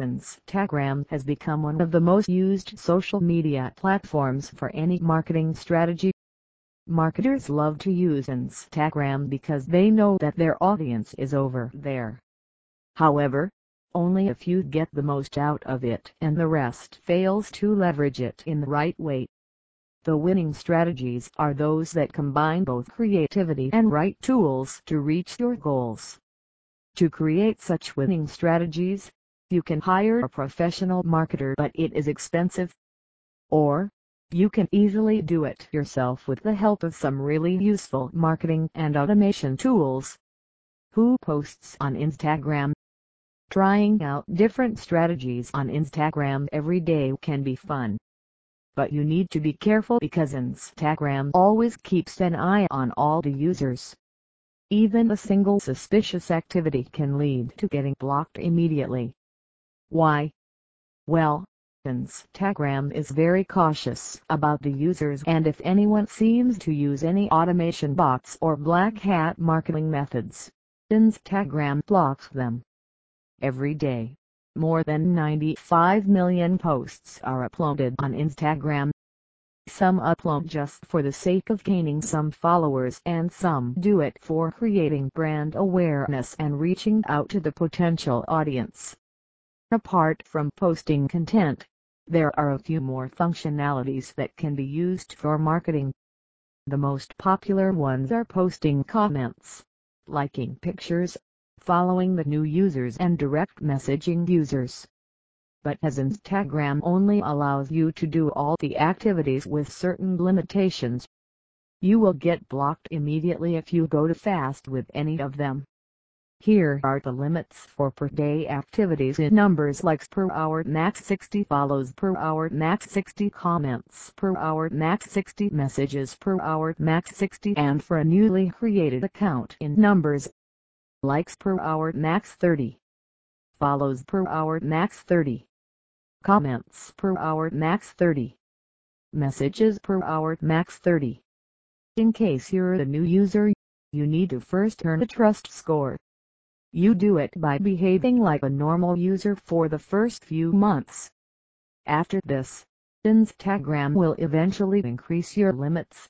Instagram has become one of the most used social media platforms for any marketing strategy. Marketers love to use Instagram because they know that their audience is over there. However, only a few get the most out of it and the rest fails to leverage it in the right way. The winning strategies are those that combine both creativity and right tools to reach your goals. To create such winning strategies, you can hire a professional marketer but it is expensive. Or, you can easily do it yourself with the help of some really useful marketing and automation tools. Who posts on Instagram? Trying out different strategies on Instagram every day can be fun. But you need to be careful because Instagram always keeps an eye on all the users. Even a single suspicious activity can lead to getting blocked immediately. Why? Well, Instagram is very cautious about the users and if anyone seems to use any automation bots or black hat marketing methods, Instagram blocks them. Every day, more than 95 million posts are uploaded on Instagram. Some upload just for the sake of gaining some followers and some do it for creating brand awareness and reaching out to the potential audience. Apart from posting content, there are a few more functionalities that can be used for marketing. The most popular ones are posting comments, liking pictures, following the new users and direct messaging users. But as Instagram only allows you to do all the activities with certain limitations, you will get blocked immediately if you go too fast with any of them. Here are the limits for per day activities in numbers likes per hour max 60 follows per hour max 60 comments per hour max 60 messages per hour max 60 and for a newly created account in numbers likes per hour max 30, follows per hour max 30, comments per hour max 30, messages per hour max 30. In case you're a new user, you need to first earn a trust score. You do it by behaving like a normal user for the first few months. After this, Instagram will eventually increase your limits.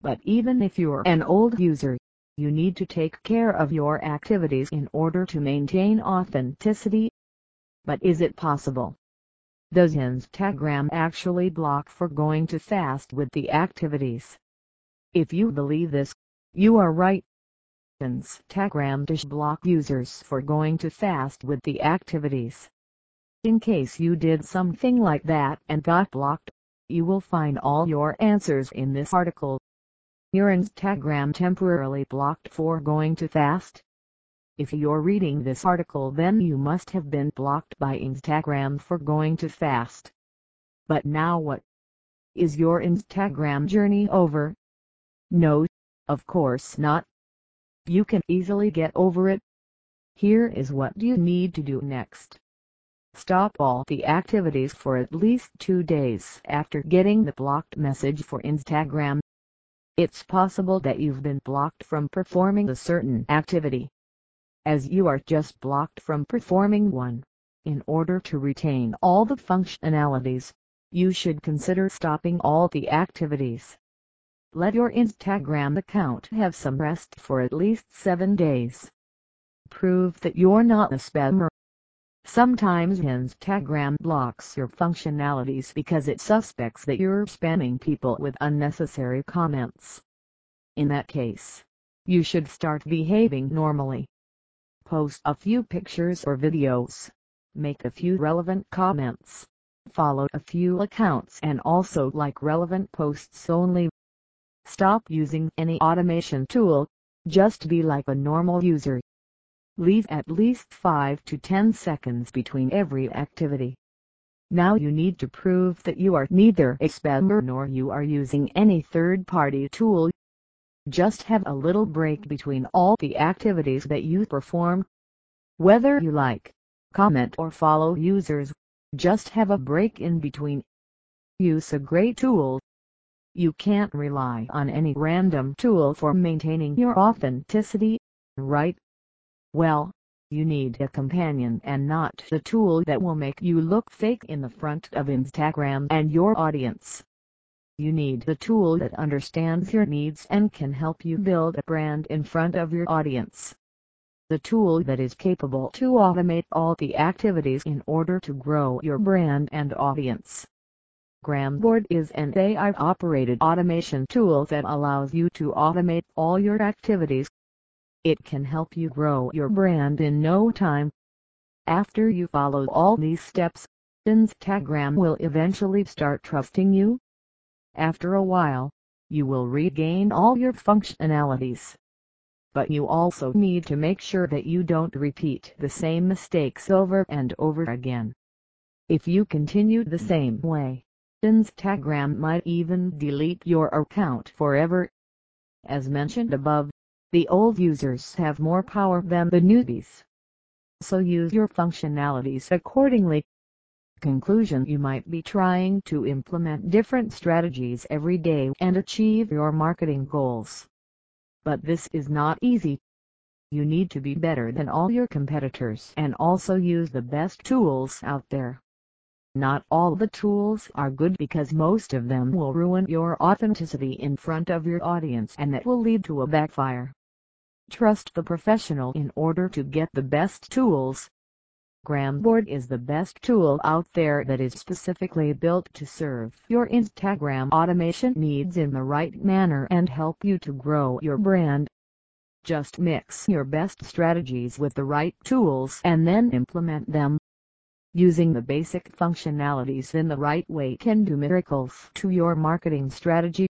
But even if you're an old user, you need to take care of your activities in order to maintain authenticity. But is it possible? Does Instagram actually block for going too fast with the activities? If you believe this, you are right. Instagram to block users for going too fast with the activities. In case you did something like that and got blocked, you will find all your answers in this article. Your Instagram temporarily blocked for going too fast? If you're reading this article then you must have been blocked by Instagram for going too fast. But now what? Is your Instagram journey over? No, of course not. You can easily get over it. Here is what you need to do next. Stop all the activities for at least two days after getting the blocked message for Instagram. It's possible that you've been blocked from performing a certain activity. As you are just blocked from performing one, in order to retain all the functionalities, you should consider stopping all the activities. Let your Instagram account have some rest for at least 7 days. Prove that you're not a spammer. Sometimes Instagram blocks your functionalities because it suspects that you're spamming people with unnecessary comments. In that case, you should start behaving normally. Post a few pictures or videos. Make a few relevant comments. Follow a few accounts and also like relevant posts only. Stop using any automation tool. Just be like a normal user. Leave at least 5 to 10 seconds between every activity. Now you need to prove that you are neither a spammer nor you are using any third-party tool. Just have a little break between all the activities that you perform. Whether you like, comment or follow users, just have a break in between. Use a great tool. You can't rely on any random tool for maintaining your authenticity, right? Well, You need a companion and not the tool that will make you look fake in the front of Instagram and your audience. You need the tool that understands your needs and can help you build a brand in front of your audience. The tool that is capable to automate all the activities in order to grow your brand and audience. Gramboard is an AI-operated automation tool that allows you to automate all your activities. It can help you grow your brand in no time. After you follow all these steps, Instagram will eventually start trusting you. After a while, you will regain all your functionalities. But you also need to make sure that you don't repeat the same mistakes over and over again. If you continue the same way, Instagram might even delete your account forever. As mentioned above, the old users have more power than the newbies. So use your functionalities accordingly. Conclusion You might be trying to implement different strategies every day and achieve your marketing goals. But this is not easy. You need to be better than all your competitors and also use the best tools out there. Not all the tools are good because most of them will ruin your authenticity in front of your audience and that will lead to a backfire. Trust the professional in order to get the best tools. Gramboard is the best tool out there that is specifically built to serve your Instagram automation needs in the right manner and help you to grow your brand. Just mix your best strategies with the right tools and then implement them. Using the basic functionalities in the right way can do miracles to your marketing strategy.